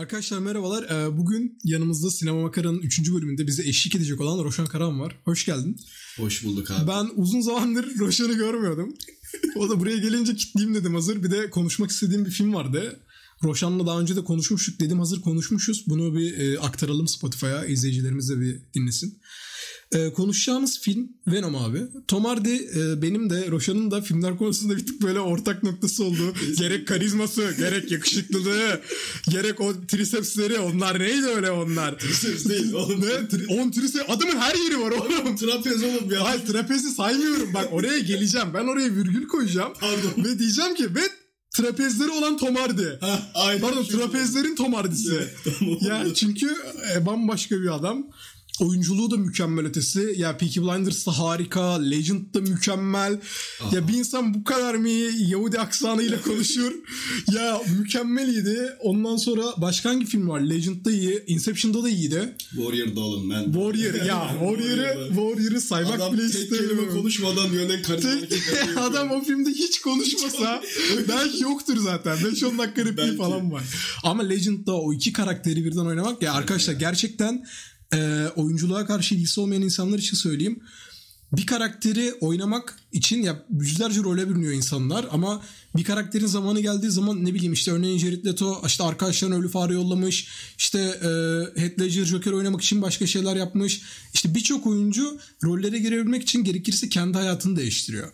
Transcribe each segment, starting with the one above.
Arkadaşlar merhabalar. Ee, Bugün yanımızda Sinema Makara'nın 3. bölümünde bize eşlik edecek olan Roşan Karan var. Hoş geldin. Hoş bulduk abi. Ben uzun zamandır Roşan'ı görmüyordum. O da buraya gelince kitleyeyim dedim hazır. Bir de konuşmak istediğim bir film vardı. Roşan'la daha önce de konuşmuştuk dedim hazır konuşmuşuz. Bunu bir e, aktaralım Spotify'a izleyicilerimiz de bir dinlesin. E, konuşacağımız film Venom abi. Tom Hardy e, benim de Roşan'ın da filmler konusunda bir tık böyle ortak noktası oldu. gerek karizması, gerek yakışıklılığı, gerek o trisepsleri onlar neydi öyle onlar? Triceps değil oğlum. ne? Tri- on triceps adamın her yeri var oğlum. Trapez oğlum ya. Hayır trapezi saymıyorum. Bak oraya geleceğim. Ben oraya virgül koyacağım. Pardon. Ve diyeceğim ki ve trapezleri olan Tom Hardy. Ha, aynen. Pardon trapezlerin Tom Hardy'si. Tamam. ya çünkü e, bambaşka bir adam. Oyunculuğu da mükemmel ötesi. Ya Peaky Blinders da harika. Legend da mükemmel. Ya bir insan bu kadar mı Yahudi aksanıyla konuşur? ya mükemmeliydi. Ondan sonra başka hangi film var? Legend da iyi. Inception'da da iyiydi. Warrior'da oğlum ben. Warrior ya Warrior'ı Warrior'ı saymak Adam bile tek kelime istemiyorum. konuşmadan karizma Tek- hareket yapıyor. adam o filmde hiç konuşmasa belki yoktur zaten. 5-10 dakika repliği falan var. Ama Legend'da o iki karakteri birden oynamak ya arkadaşlar gerçekten e, oyunculuğa karşı ilgisi olmayan insanlar için söyleyeyim. Bir karakteri oynamak için ya yüzlerce role bürünüyor insanlar ama bir karakterin zamanı geldiği zaman ne bileyim işte örneğin Jared Leto işte arkadaşlarına ölü fare yollamış işte e, Heath Ledger Joker oynamak için başka şeyler yapmış işte birçok oyuncu rollere girebilmek için gerekirse kendi hayatını değiştiriyor.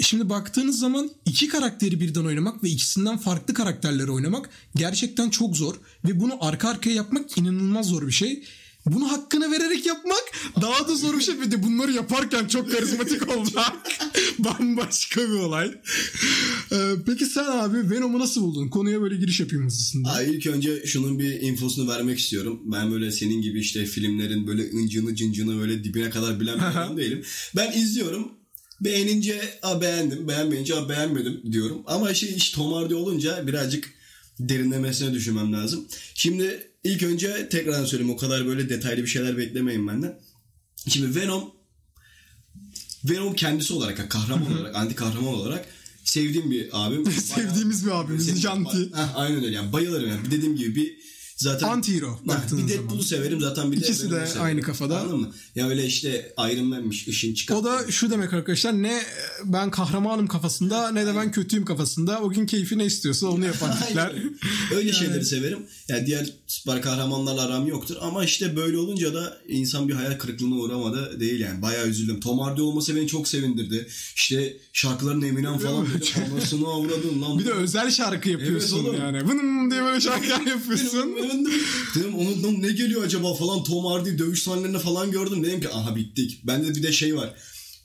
Şimdi baktığınız zaman iki karakteri birden oynamak ve ikisinden farklı karakterleri oynamak gerçekten çok zor. Ve bunu arka arkaya yapmak inanılmaz zor bir şey. Bunu hakkını vererek yapmak daha da zor bir şey. Ve de bunları yaparken çok karizmatik olmak bambaşka bir olay. Ee, peki sen abi Venom'u nasıl buldun? Konuya böyle giriş yapayım hızlısında. Aa, ilk önce şunun bir infosunu vermek istiyorum. Ben böyle senin gibi işte filmlerin böyle ıncını cıncını böyle dibine kadar bilen bir adam değilim. Ben izliyorum. Beğenince a beğendim, beğenmeyince a beğenmedim diyorum. Ama şey iş Tom Hardy olunca birazcık derinlemesine düşünmem lazım. Şimdi ilk önce tekrar söyleyeyim o kadar böyle detaylı bir şeyler beklemeyin benden. Şimdi Venom Venom kendisi olarak kahraman olarak, anti kahraman olarak sevdiğim bir abim. Sevdiğimiz bir abimiz, Janti. Aynen öyle yani bayılırım yani. Dediğim gibi bir zaten Anti-hero baktığınız bir zaman. Deadpool'u severim zaten bir de İkisi de severim. aynı kafada. Anladın mı? Ya öyle işte Iron Man'miş ışın çıkar. O da şu demek arkadaşlar ne ben kahramanım kafasında ne de ben kötüyüm kafasında. O gün keyfi ne istiyorsa onu yapan tipler. Öyle şeyleri severim. Yani diğer süper kahramanlarla aram yoktur ama işte böyle olunca da insan bir hayal kırıklığına uğramadı değil yani. Bayağı üzüldüm. Tom Hardy olması beni çok sevindirdi. İşte şarkıların Eminem falan dedim. Anasını avradım lan. Bir de özel şarkı yapıyorsun Evet oğlum. yani. Vınım diye böyle şarkılar yapıyorsun. Dedim ondan ne geliyor acaba falan Tom Hardy dövüş sahnelerinde falan gördüm. Dedim ki aha bittik. Bende bir de şey var.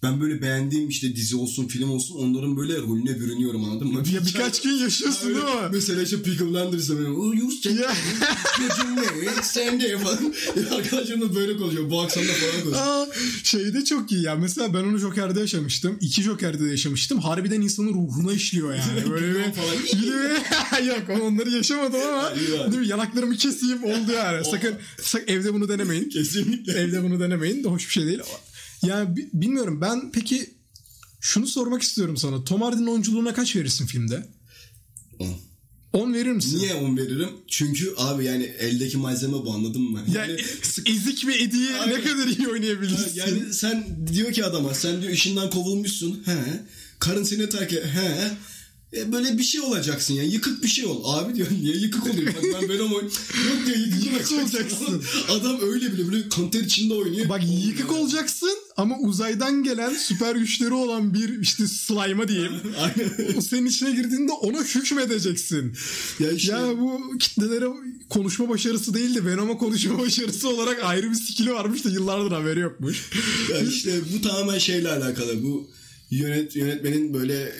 Ben böyle beğendiğim işte dizi olsun film olsun onların böyle rolüne bürünüyorum anladın mı? Ya birkaç gün yaşıyorsun değil mi? Mesela işte Peaky Blinders'da böyle oh you sen Ya. sen de falan. Arkadaşlarımla böyle konuşuyor. Bu akşam da falan konuşuyor. Şeyde çok iyi ya. Mesela ben onu Joker'de yaşamıştım. İki Joker'de de yaşamıştım. Harbiden insanın ruhuna işliyor yani. Böyle bir... Falan. Yok onları yaşamadım ama değil mi? yanaklarımı keseyim oldu yani. Sakın, sakın evde bunu denemeyin. Kesinlikle. Evde bunu denemeyin de hoş bir şey değil. Yani bi- bilmiyorum ben peki şunu sormak istiyorum sana. Tom Hardy'nin oyunculuğuna kaç verirsin filmde? 10 verir misin? Niye 10 veririm? Çünkü abi yani eldeki malzeme bu anladın mı? Yani ezik ve Eddie'yi ne kadar iyi oynayabilirsin? Yani sen diyor ki adama sen diyor işinden kovulmuşsun. He. Karın seni terk et. He. E böyle bir şey olacaksın ya. Yıkık bir şey ol. Abi diyor niye yıkık olayım? Bak ben böyle oyn... Yok diyor yıkık, Yıkık olacaksın. Adam öyle bile böyle kanter içinde oynuyor. Bak yıkık olacaksın ama uzaydan gelen süper güçleri olan bir işte slime'a diyeyim. Aynen. o senin içine girdiğinde ona hükmedeceksin. Ya işte Ya bu kitlelere konuşma başarısı değil de Venom'a konuşma başarısı olarak ayrı bir skill'i varmış da yıllardır haberi yokmuş. Ya işte bu tamamen şeyle alakalı. Bu yönet yönetmenin böyle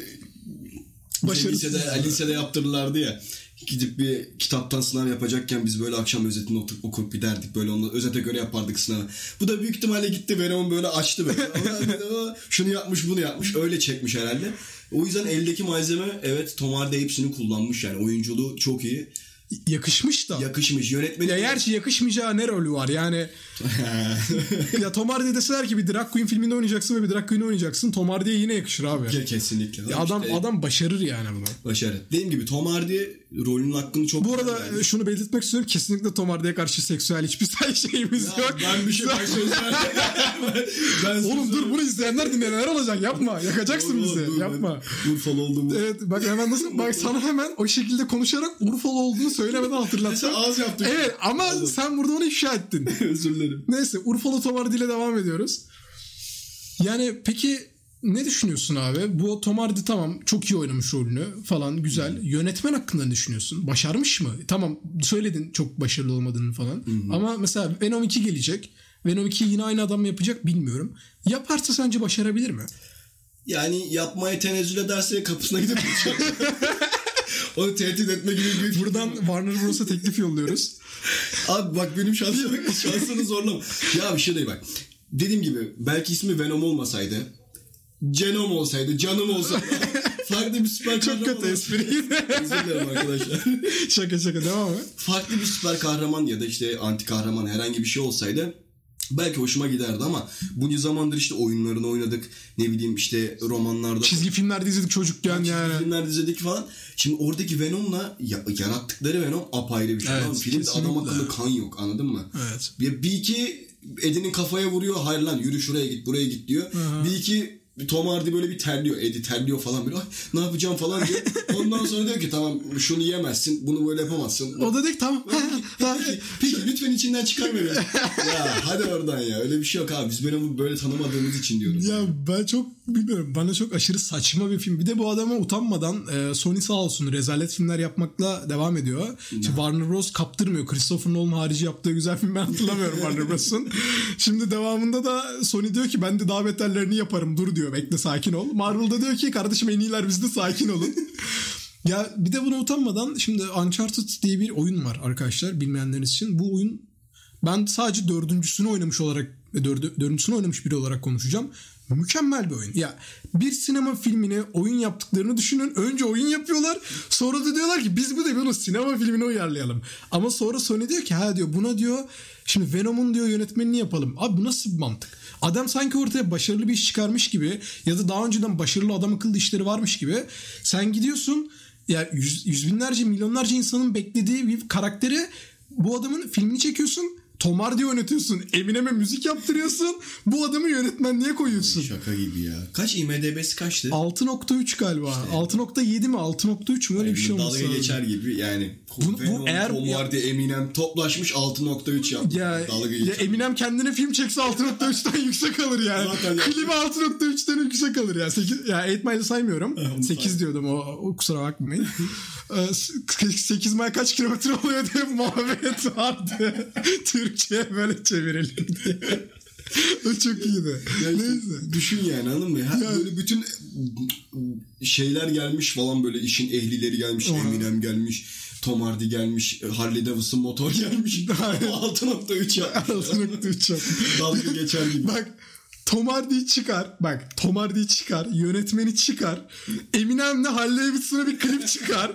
Bize lisede, lisede yaptırırlardı ya. Gidip bir kitaptan sınav yapacakken biz böyle akşam özetini oturup okup giderdik. Böyle onu özete göre yapardık sınavı. Bu da büyük ihtimalle gitti böyle açtı böyle. Dedi, "Aa, Şunu yapmış bunu yapmış. Öyle çekmiş herhalde. O yüzden eldeki malzeme evet Tom Hardy hepsini kullanmış yani. Oyunculuğu çok iyi. Yakışmış da. Yakışmış. Yönetmeni... ya gerçi yakışmayacağı ne rolü var yani. ya Tom Hardy deseler ki bir Drag Queen filminde oynayacaksın ve bir Drag Queen oynayacaksın. Tom Hardy'ye yine yakışır abi. Kesinlikle. Ya adam İşte adam başarır yani bunu. Başarı. Dediğim gibi Tom Hardy rolünün hakkını çok Bu arada vermiş. şunu belirtmek istiyorum. Kesinlikle Tom Hardy'ye karşı seksüel hiçbir şeyimiz Ya yok. ben bir şey ben ben Oğlum dur bunu izleyenler dinleyen neler olacak yapma. Yakacaksın bizi. Yapma. Urfalı olduğumu. Evet bak hemen nasıl bak sana hemen o şekilde konuşarak Urfalı olduğunu söylemeden hatırlattım. Sen ağız yaptın. Evet ama Pardon. sen burada onu ifşa ettin. Özür dilerim. Neyse Urfalı Tom Hardy ile devam ediyoruz. Yani peki ne düşünüyorsun abi? Bu Tom Hardy tamam çok iyi oynamış rolünü falan güzel. Yönetmen hakkında ne düşünüyorsun? Başarmış mı? Tamam söyledin çok başarılı olmadığını falan. Ama mesela Venom 2 gelecek. Venom 2 yine aynı adam mı yapacak bilmiyorum. Yaparsa sence başarabilir mi? Yani yapmaya tenezzül ederse kapısına gidip Onu tehdit etme gibi bir Buradan Warner Bros'a teklif yolluyoruz. Abi bak benim şansım, şansını zorlama. Ya bir şey değil bak. Dediğim gibi belki ismi Venom olmasaydı. Genom olsaydı, canım olsaydı. farklı bir süper Çok kahraman kötü olsaydı-. Özür dilerim arkadaşlar. şaka şaka devam et. farklı bir süper kahraman ya da işte anti kahraman herhangi bir şey olsaydı belki hoşuma giderdi ama bunca zamandır işte oyunlarını oynadık. Ne bileyim işte romanlarda Çizgi filmlerde izledik çocukken çizgi yani. filmler izledik falan. Şimdi oradaki Venom'la ya- yarattıkları Venom apayrı bir şey. Evet? Filmde adam akıllı kan yok anladın mı? Evet. Bir, bir iki Eddie'nin kafaya vuruyor. Hayır lan yürü şuraya git buraya git diyor. Bir iki Tom Hardy böyle bir terliyor. Eddie terliyor falan böyle. Ay, ne yapacağım falan diyor. Ondan sonra diyor ki tamam şunu yemezsin. Bunu böyle yapamazsın. O da dedik tamam. Peki, peki lütfen içinden çıkarma beni. ya hadi oradan ya. Öyle bir şey yok abi. Biz Venom'u böyle tanımadığımız için diyorum. Ya ben çok bilmiyorum bana çok aşırı saçma bir film. Bir de bu adama utanmadan e, Sony sağ olsun rezalet filmler yapmakla devam ediyor. Şimdi Warner Bros kaptırmıyor. Christopher Nolan harici yaptığı güzel film ben hatırlamıyorum Warner Bros'un. Şimdi devamında da Sony diyor ki ben de daha beterlerini yaparım dur diyor bekle sakin ol. Marvel'da diyor ki kardeşim en iyiler bizde sakin olun. ya bir de buna utanmadan şimdi Uncharted diye bir oyun var arkadaşlar bilmeyenleriniz için. Bu oyun ben sadece dördüncüsünü oynamış olarak dördü, dördüncüsünü oynamış biri olarak konuşacağım. Mükemmel bir oyun. Ya bir sinema filmine oyun yaptıklarını düşünün. Önce oyun yapıyorlar. Sonra da diyorlar ki biz bu da bunu sinema filmine uyarlayalım. Ama sonra Sony diyor ki ha diyor buna diyor şimdi Venom'un diyor yönetmenini yapalım. Abi bu nasıl bir mantık? Adam sanki ortaya başarılı bir iş çıkarmış gibi ya da daha önceden başarılı adam akıllı işleri varmış gibi. Sen gidiyorsun ya yüz, yüz binlerce milyonlarca insanın beklediği bir karakteri bu adamın filmini çekiyorsun. Tom Hardy oynatıyorsun. Eminem'e müzik yaptırıyorsun. Bu adamı yönetmenliğe koyuyorsun. Şaka gibi ya. Kaç IMDB'si kaçtı? 6.3 galiba. 6.7 mi 6.3 mü öyle bir şey olması Dalga geçer gibi yani. Bu- bu eğer- Tom Hardy, Eminem toplaşmış 6.3 yaptı. Ya, Dalga ya geçer. Eminem kendine film çekse 6.3'ten yüksek alır yani. Zaten ya. Klibi 6.3'ten yüksek alır ya. 8, ya 8 Mile'ı saymıyorum. Onu 8 diyordum o, o kusura bakmayın. Ee, 8 mile kaç kilometre oluyor diye muhabbet vardı. Türkçe'ye böyle çevirilir diye. o çok iyiydi. Ya işte Neyse. Düşün yani anladın mı? Her böyle bütün şeyler gelmiş falan böyle işin ehlileri gelmiş. Aha. Eminem gelmiş. Tom Hardy gelmiş. Harley Davidson motor gelmiş. Aynen. 6.3 yapmış. 6.3 yaptım. Dalga geçer gibi. Bak Tom Hardy'yi çıkar. Bak Tom Hardy'yi çıkar. Yönetmeni çıkar. Eminem'le Harley Davidson'a bir klip çıkar.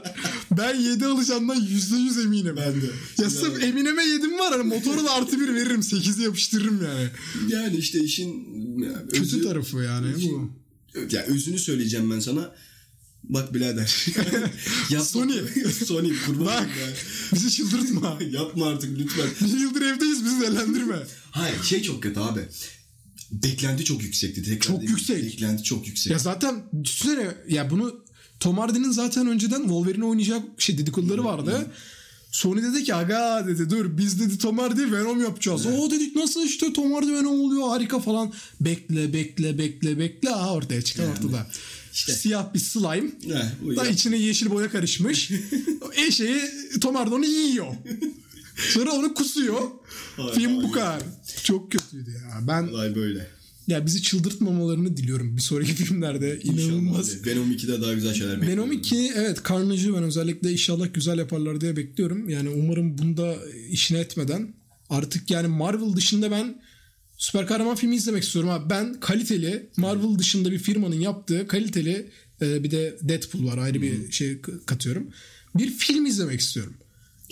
Ben 7 alacağımdan %100 eminim. Ben de. Ya sırf Eminem'e yedim var hani motoru da artı bir veririm. 8'i yapıştırırım yani. Yani işte işin ya, Kötü özü- tarafı yani bu. Ya özünü söyleyeceğim ben sana. Bak birader. Yapma. Sony. Sony kurban Bak bizi çıldırtma. ya. Yapma artık lütfen. Bir yıldır evdeyiz bizi delendirme. Hayır şey çok kötü abi. Beklenti çok yüksekti. Tekrar Çok yüksek. Beklenti çok yüksek. Ya zaten düşünsene ya bunu Tom Hardy'nin zaten önceden Wolverine oynayacak şey dedikoduları vardı. Sony dedi ki aga dedi dur biz dedi Tom Hardy Venom yapacağız. O dedik nasıl işte Tom Hardy Venom oluyor harika falan. Bekle bekle bekle bekle aha ortaya çıkan ortada. işte. Siyah bir slime. Bu Da içine yeşil boya karışmış. e şeyi Tom Hardy onu yiyor. Sonra onu kusuyor. Ay, Film ay. bu kadar. Çok kötüydü ya. Ben Olay böyle. ya bizi çıldırtmamalarını diliyorum bir sonraki filmlerde. İnanılmaz. İnşallah. Venom 2'de daha güzel şeyler bekliyorum. Venom 2 evet Carnage'ı ben özellikle inşallah güzel yaparlar diye bekliyorum. Yani umarım bunda işine etmeden artık yani Marvel dışında ben süper kahraman filmi izlemek istiyorum abi. Ben kaliteli Marvel dışında bir firmanın yaptığı kaliteli e, bir de Deadpool var ayrı bir şey katıyorum. Bir film izlemek istiyorum.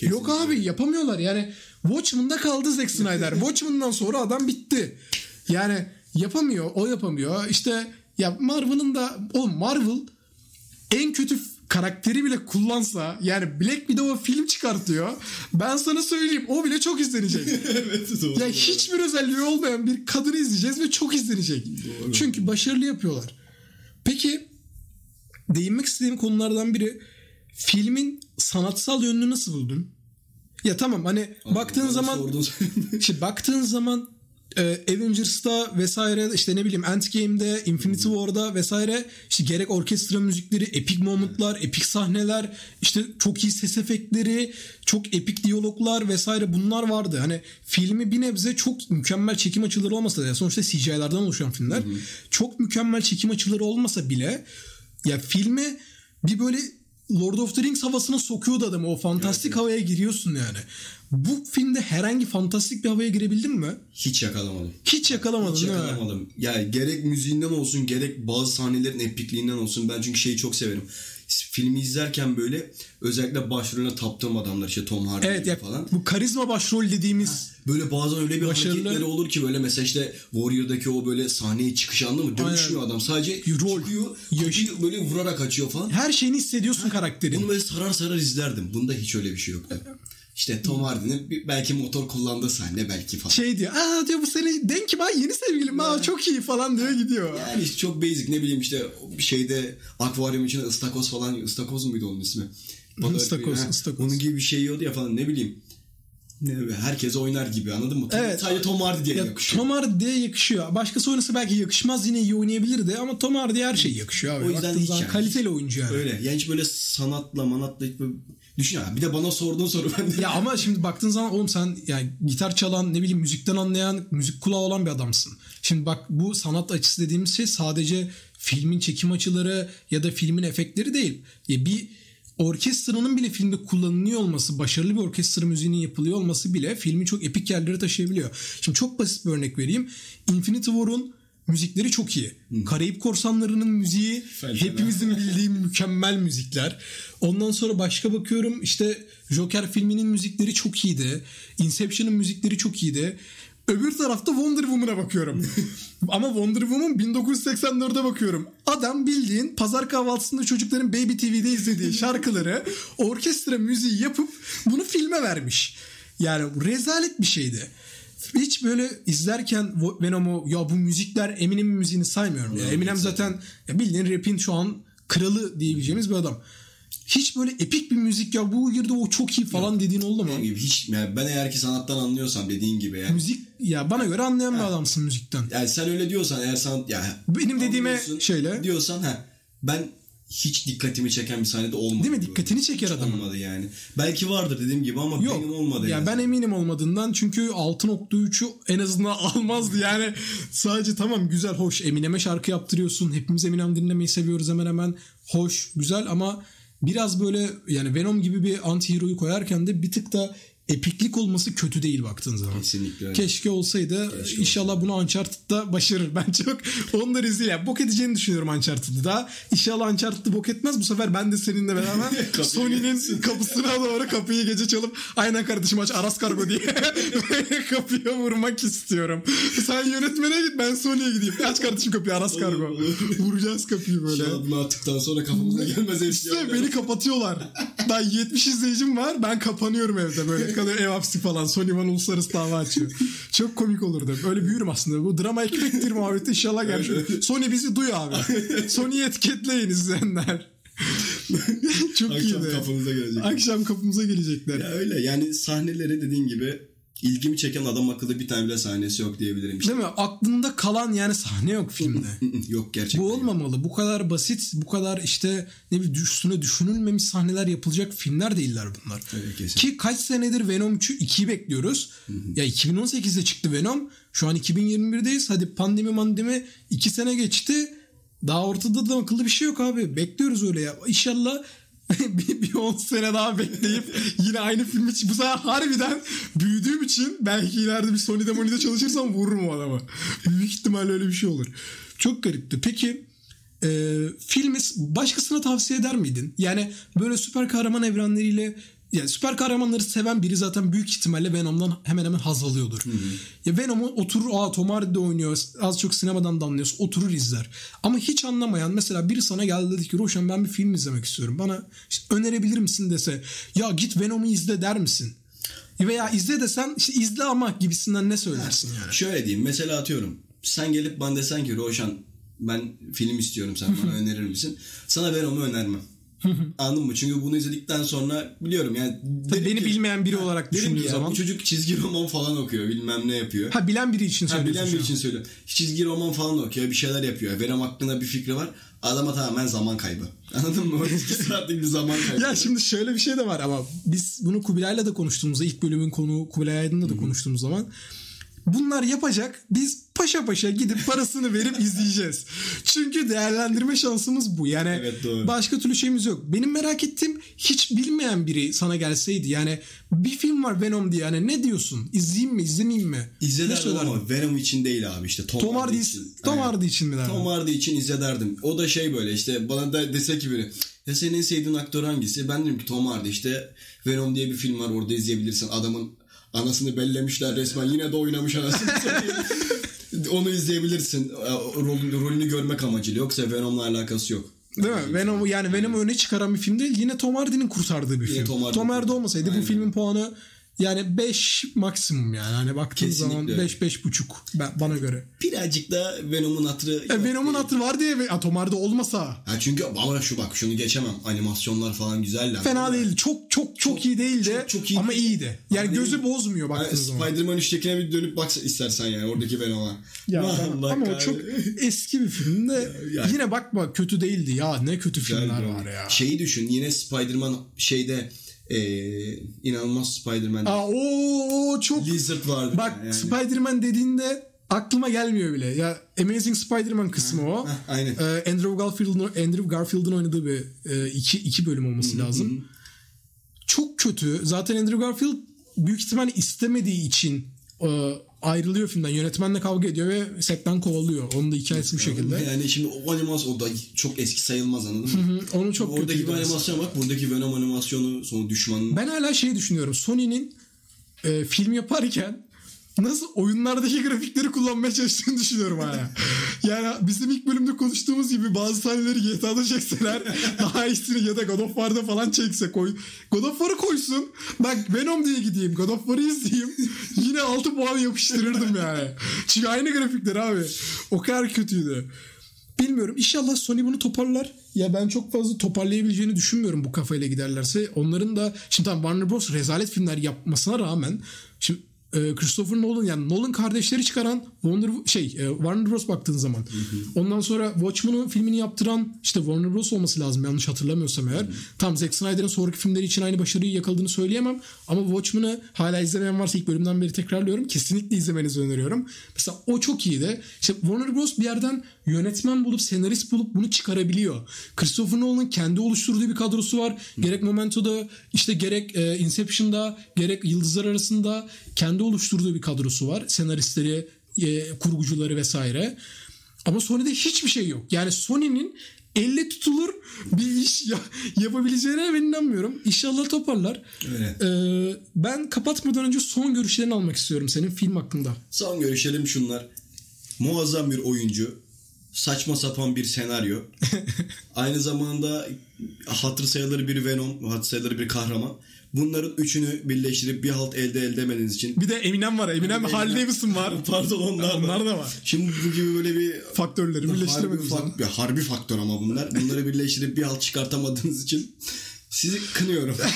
Yok abi yapamıyorlar yani Watchmen'da kaldı Zack Snyder. Watchmen'dan sonra adam bitti. Yani yapamıyor o yapamıyor. İşte ya Marvel'ın da o Marvel en kötü karakteri bile kullansa yani Black Widow film çıkartıyor. Ben sana söyleyeyim o bile çok izlenecek. evet doğru. ya hiçbir özelliği olmayan bir kadını izleyeceğiz ve çok izlenecek. Doğru. Çünkü başarılı yapıyorlar. Peki değinmek istediğim konulardan biri filmin sanatsal yönünü nasıl buldun? Ya tamam hani baktığın Bana zaman işte baktığın zaman e, Avengers'ta vesaire işte ne bileyim Endgame'de, Infinity War'da vesaire işte gerek orkestra müzikleri, epic momentlar, epic sahneler, işte çok iyi ses efektleri, çok epik diyaloglar vesaire bunlar vardı. Hani filmi bir nebze çok mükemmel çekim açıları olmasa da sonuçta CGI'lardan oluşan filmler. Çok mükemmel çekim açıları olmasa bile ya filmi bir böyle Lord of the Rings havasına sokuyordu adamı. O fantastik Evet, havaya giriyorsun yani. Bu filmde herhangi fantastik bir havaya girebildin mi? Hiç yakalamadım. Hiç yakalamadın Hiç yakalamadım. Ya gerek müziğinden olsun gerek bazı sahnelerin epikliğinden olsun. Ben çünkü şeyi çok severim. Filmi izlerken böyle özellikle başrolüne taptığım adamlar işte Tom Hardy Evet ya falan. bu karizma başrol dediğimiz Böyle bazen öyle bir Başarılı. hareketleri olur ki böyle mesela işte Warrior'daki o böyle sahneye çıkış anladın mı? Dövüşmüyor adam. Sadece Rol. çıkıyor, Yaş- böyle vurarak açıyor falan. her şeyini hissediyorsun Bunu karakterin. böyle sarar sarar izlerdim. Bunda hiç öyle bir şey yoktu. İşte Tom Hardy'nin belki motor kullandığı sahne belki falan. Şey diyor aa diyor bu seni denk mi? Aa, yeni sevgilim aa çok iyi falan diyor gidiyor. Yani işte çok basic ne bileyim işte bir şeyde akvaryum içinde ıstakoz falan ıstakoz muydu onun ismi? Balık- ıstakoz, Ha, ıstakoz. Onun gibi bir şey yiyordu ya falan ne bileyim. Ne, herkes oynar gibi anladın mı? Evet. Sadece Tom Hardy diye Ya, yakışıyor. Tom Hardy'ye yakışıyor. Başkası oynasa belki yakışmaz yine iyi oynayabilirdi ama Tom Hardy'ye her şey yakışıyor abi. O yüzden Baktığın hiç yani. kaliteli oyuncu yani. Öyle. Yani hiç böyle sanatla manatla hiç böyle... Düşün ya bir de bana sorduğun soru ben de... Ya ama şimdi baktığın zaman oğlum sen yani gitar çalan ne bileyim müzikten anlayan müzik kulağı olan bir adamsın. Şimdi bak bu sanat açısı dediğimiz şey sadece filmin çekim açıları ya da filmin efektleri değil. Ya bir orkestranın bile filmde kullanılıyor olması, başarılı bir orkestra müziğinin yapılıyor olması bile filmi çok epik yerlere taşıyabiliyor. Şimdi çok basit bir örnek vereyim. Infinity War'un müzikleri çok iyi. Karayip Korsanları'nın müziği Fena. hepimizin bildiği mükemmel müzikler. Ondan sonra başka bakıyorum işte Joker filminin müzikleri çok iyiydi. Inception'ın müzikleri çok iyiydi. Öbür tarafta Wonder Woman'a bakıyorum. Ama Wonder Woman 1984'e bakıyorum. Adam bildiğin pazar kahvaltısında çocukların Baby TV'de izlediği şarkıları orkestra müziği yapıp bunu filme vermiş. Yani rezalet bir şeydi. Hiç böyle izlerken Venom'u ya bu müzikler Eminem'in müziğini saymıyorum. Ya. Eminem zaten ya bildiğin rap'in şu an kralı diyebileceğimiz bir adam. Hiç böyle epik bir müzik ya bu girdi o çok iyi falan dediğin oldu mu? Gibi hiç yani ben eğer ki sanattan anlıyorsam dediğin gibi yani. Müzik ya bana göre anlayan bir adamsın müzikten. Yani sen öyle diyorsan eğer sanat ya Benim dediğime şöyle. diyorsan ha ben hiç dikkatimi çeken bir sahnede olmadı. Değil mi? Dikkatini çeker Hiç adamın. Olmadı yani. Belki vardır dediğim gibi ama Yok. benim olmadı. Ya en ben eminim olmadığından çünkü 6.3'ü en azından almazdı. Yani sadece tamam güzel hoş Eminem'e şarkı yaptırıyorsun. Hepimiz Eminem dinlemeyi seviyoruz hemen hemen. Hoş, güzel ama biraz böyle yani Venom gibi bir anti-hero'yu koyarken de bir tık da epiklik olması kötü değil baktığın zaman. Kesinlikle öyle. Keşke olsaydı. İnşallah bunu Uncharted'da başarır. Ben çok onları izleyelim. Bok edeceğini düşünüyorum Uncharted'ı da. İnşallah Uncharted'ı bok etmez. Bu sefer ben de seninle beraber Sony'nin kapısına doğru kapıyı gece çalıp aynen kardeşim aç Aras Kargo diye kapıya vurmak istiyorum. Sen yönetmene git ben Sony'ye gideyim. Aç kardeşim kapıyı Aras Kargo. Vuracağız kapıyı böyle. Şu bunu attıktan sonra kafamıza gelmez. İşte beni kapatıyorlar. Daha 70 izleyicim var. Ben kapanıyorum evde böyle. Kalıyor ev hapsi falan. Sony uluslararası dava açıyor. Çok komik olurdu. Öyle büyürüm aslında. Bu drama ekmektir muhabbeti inşallah gerçek. Sony bizi duy abi. Sony'yi etiketleyin izleyenler. Çok Akşam iyiydi. kafanıza gelecek. Akşam kapımıza gelecekler. Ya öyle yani sahneleri dediğin gibi ilgimi çeken adam akıllı bir tane bile sahnesi yok diyebilirim işte. Değil mi? Aklında kalan yani sahne yok filmde. yok gerçekten. Bu yok. olmamalı. Bu kadar basit, bu kadar işte ne bileyim üstüne düşünülmemiş sahneler yapılacak filmler değiller bunlar. Evet, kesin. Ki kaç senedir Venom 3'ü 2'yi bekliyoruz. Ya 2018'de çıktı Venom. Şu an 2021'deyiz. Hadi pandemi mandemi 2 sene geçti. Daha ortada da akıllı bir şey yok abi. Bekliyoruz öyle ya. İnşallah bir, bir 10 sene daha bekleyip yine aynı filmi bu sefer harbiden büyüdüğüm için belki ileride bir Sony'de Moni'de çalışırsam vururum o adamı. Büyük ihtimal öyle bir şey olur. Çok garipti. Peki e, filmi başkasına tavsiye eder miydin? Yani böyle süper kahraman evrenleriyle yani süper kahramanları seven biri zaten büyük ihtimalle Venom'dan hemen hemen haz alıyordur. Ya Venom'u oturur aa Tom Hardy de oynuyor az çok sinemadan da anlıyorsun oturur izler. Ama hiç anlamayan mesela biri sana geldi dedi ki Roşan ben bir film izlemek istiyorum. Bana işte önerebilir misin dese ya git Venom'u izle der misin? Veya izle desen işte izle ama gibisinden ne söylersin yani? Şöyle diyeyim mesela atıyorum. Sen gelip bana desen ki Roşan ben film istiyorum sen bana önerir misin? Sana Venom'u önermem. Anladın mı? Çünkü bunu izledikten sonra biliyorum yani. Tabii beni ki- bilmeyen biri olarak Dedim düşündüğü ya, zaman. Bu çocuk çizgi roman falan okuyor bilmem ne yapıyor. Ha bilen biri için Ha, söylüyorsun. bilen şu biri için söylüyorum. Çizgi roman falan okuyor bir şeyler yapıyor. Venom hakkında bir fikri var. Adama tamamen zaman kaybı. Anladın mı? İki saatlik bir zaman kaybı. Ya şimdi şöyle bir şey de var ama biz bunu Kubilay'la da konuştuğumuzda ilk bölümün konu Kubilay Aydın'la da konuştuğumuz zaman bunlar yapacak biz paşa paşa gidip parasını verip izleyeceğiz. Çünkü değerlendirme şansımız bu. Yani Evet, doğru. başka türlü şeyimiz yok. Benim merak ettiğim hiç bilmeyen biri sana gelseydi yani bir film var Venom diye yani ne diyorsun? İzleyeyim mi izlemeyeyim mi? İzlederdim ama Venom için değil abi işte. Tom, Tom Hardy için. Tom. Hardy için mi derdin? Tom Hardy için izlederdim. O da şey böyle işte bana da dese ki biri ya senin en sevdiğin aktör hangisi? Ben dedim ki Tom Hardy işte Venom diye bir film var orada izleyebilirsin. Adamın anasını bellemişler resmen yine de oynamış anasını. Onu izleyebilirsin. Rolünü, rolünü görmek amacıyla. Yoksa Venom'la alakası yok. Değil mi? Venom yani Venom'u öne çıkaran bir film değil. Yine Tom Hardy'nin kurtardığı bir Yine film. Tom Tom Hardy. Hardy, olmasaydı Aynen. bu filmin puanı yani 5 maksimum yani. Hani baktığın Kesinlikle zaman öyle. 5 beş buçuk ben, bana göre. Birazcık da Venom'un hatırı E, Venom'un değil. hatırı var diye ve- ha, Tom Hardy olmasa Ha çünkü ama şu bak şunu geçemem. Animasyonlar falan güzeller. fena değildi. Çok çok çok, iyi değildi çok- çok iyi ama değil. iyiydi. Yani Ama gözü değil. bozmuyor Yani baktığın zaman. Spider-Man 3'tekine bir dönüp bak istersen yani oradaki Venom'a. Ya, Allah ama o çok eski bir film de Ya- yine bakma kötü değildi ya ne kötü filmler Güzel var ya. Şeyi düşün yine Spider-Man şeyde eee inanılmaz Spider-Man. Aa, o, çok Lizard vardı. Bak yani. Spider-Man dediğinde aklıma gelmiyor bile. Ya Amazing Spider-Man kısmı o. heh, aynen. Ee, Andrew Garfield'ın Andrew Garfield'ın oynadığı bir e, iki, iki bölüm olması lazım. Çok kötü. Zaten Andrew Garfield büyük ihtimalle istemediği için e, ayrılıyor filmden. Yönetmenle kavga ediyor ve setten kovalıyor. Onun da hikayesi bu şekilde. Yani şimdi o animasyon o da çok eski sayılmaz anladın mı? Hı, Onu çok kötü. Oradaki bir biraz. animasyon bak buradaki Venom animasyonu sonra düşmanın. Ben hala şey düşünüyorum. Sony'nin e, film yaparken nasıl oyunlardaki grafikleri kullanmaya çalıştığını düşünüyorum hala. yani bizim ilk bölümde konuştuğumuz gibi bazı sahneleri GTA'da çekseler daha iyisini ya da God of War'da falan çekse koy. God of War'ı koysun. Bak Venom diye gideyim. God of War'ı izleyeyim. Yine 6 puan yapıştırırdım yani. Çünkü aynı grafikler abi. O kadar kötüydü. Bilmiyorum. İnşallah Sony bunu toparlar. Ya ben çok fazla toparlayabileceğini düşünmüyorum bu kafayla giderlerse. Onların da şimdi tamam Warner Bros. rezalet filmler yapmasına rağmen şimdi e, Christopher Nolan yani Nolan kardeşleri çıkaran Wonder şey e, Warner Bros baktığın zaman. Ondan sonra Watchmen'ın filmini yaptıran işte Warner Bros olması lazım yanlış hatırlamıyorsam eğer. Tam Zack Snyder'ın sonraki filmleri için aynı başarıyı yakaladığını söyleyemem ama Watchmen'ı hala izlemeyen varsa ilk bölümden beri tekrarlıyorum. Kesinlikle izlemenizi öneriyorum. Mesela o çok iyiydi. İşte Warner Bros bir yerden yönetmen bulup senarist bulup bunu çıkarabiliyor. Christopher Nolan'ın kendi oluşturduğu bir kadrosu var. Gerek Momento'da işte gerek e, Inception'da gerek Yıldızlar Arasında kendi oluşturduğu bir kadrosu var. Senaristleri, e, kurgucuları vesaire. Ama Sony'de hiçbir şey yok. Yani Sony'nin elle tutulur bir iş ya- yapabileceğine ben inanmıyorum. İnşallah toparlar. Öyle. Ee, ben kapatmadan önce son görüşlerini almak istiyorum senin film hakkında. Son görüşelim şunlar. Muazzam bir oyuncu. Saçma sapan bir senaryo. Aynı zamanda hatır sayılır bir Venom, hatır sayılır bir kahraman. Bunların üçünü birleştirip bir halt elde edemediğiniz için Bir de Eminem var. Eminem Harley Davidson var. Pardon onlar, Onlar da var. Şimdi bu gibi böyle bir Faktörleri harbi, birleştiremediniz. fak- bir harbi faktör ama bunlar. Bunları birleştirip bir halt çıkartamadığınız için sizi kınıyorum.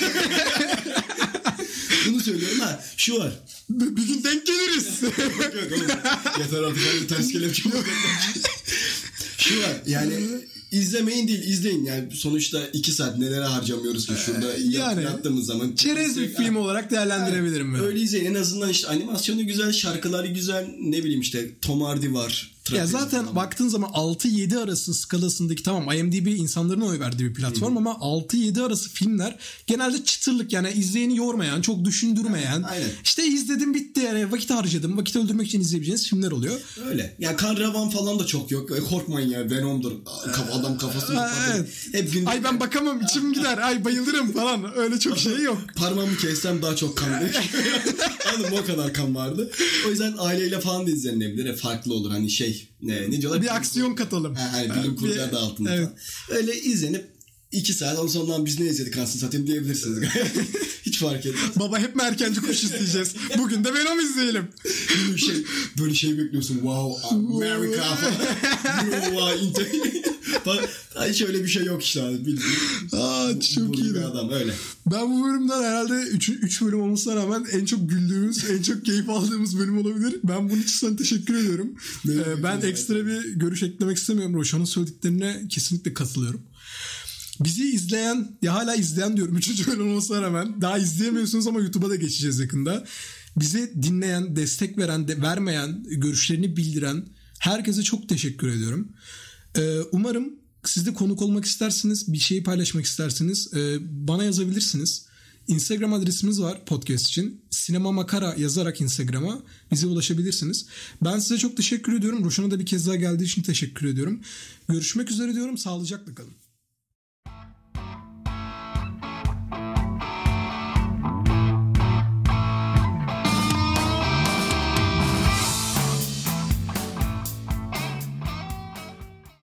Bunu söylüyorum ha. Şu var. Bir gün denk geliriz. Yok yok oğlum. Yeter artık ters kelepçe. Şu var yani izlemeyin değil izleyin. Yani sonuçta iki saat nelere harcamıyoruz ki şurada yani yani, yattığımız zaman. Çerez bir film olarak değerlendirebilirim ben. Öyle izleyin en azından işte animasyonu güzel, şarkıları güzel ne bileyim işte Tom Hardy var. Ya zaten baktığın zaman 6-7 arası skalasındaki tamam IMDb insanların oy verdiği bir platform ama 6-7 arası filmler genelde çıtırlık yani izleyeni yormayan, çok düşündürmeyen. Aynen. İşte izledim bitti yani vakit harcadım. Vakit öldürmek için izleyebileceğiniz filmler oluyor. Öyle. Yani kan revan falan da çok yok. Korkmayın ya Venom'dur. adam kafasını evet. Hep günde Ay ben bakamam içim gider. Ay bayılırım falan. Öyle çok şey yok. parmağımı kessem daha çok kan mı? O kadar kan vardı. O yüzden aileyle falan da izlenilebilir. E, Farklı olur hani şey ne, ne diyorlar? Bir aksiyon katalım. Ha, hani bilim kurgu adı altında evet. Öyle izlenip iki saat ondan sonra "Lan biz ne izledik anasını satayım diyebilirsiniz. Hiç fark etmez. Baba hep mi erkenci kuş izleyeceğiz? Bugün de Venom izleyelim. Böyle şey, böyle şey bekliyorsun. Wow, America falan. Wow. Falan. Hiç öyle bir şey yok işte. Bildiğin. Aa çok iyi. adam öyle. Ben bu bölümden herhalde 3 bölüm olmasına rağmen en çok güldüğümüz, en çok keyif aldığımız bölüm olabilir. Ben bunun için sana teşekkür ediyorum. Ee, ben ekstra bir görüş eklemek istemiyorum. Roşan'ın söylediklerine kesinlikle katılıyorum. Bizi izleyen, ya hala izleyen diyorum 3. bölüm olmasına rağmen. Daha izleyemiyorsunuz ama YouTube'a da geçeceğiz yakında. Bizi dinleyen, destek veren, de, vermeyen, görüşlerini bildiren herkese çok teşekkür ediyorum. Ee, umarım siz de konuk olmak istersiniz, bir şeyi paylaşmak istersiniz. Ee, bana yazabilirsiniz. Instagram adresimiz var podcast için. Sinema Makara yazarak Instagram'a bize ulaşabilirsiniz. Ben size çok teşekkür ediyorum. Roşan'a da bir kez daha geldiği için teşekkür ediyorum. Görüşmek üzere diyorum. Sağlıcakla kalın.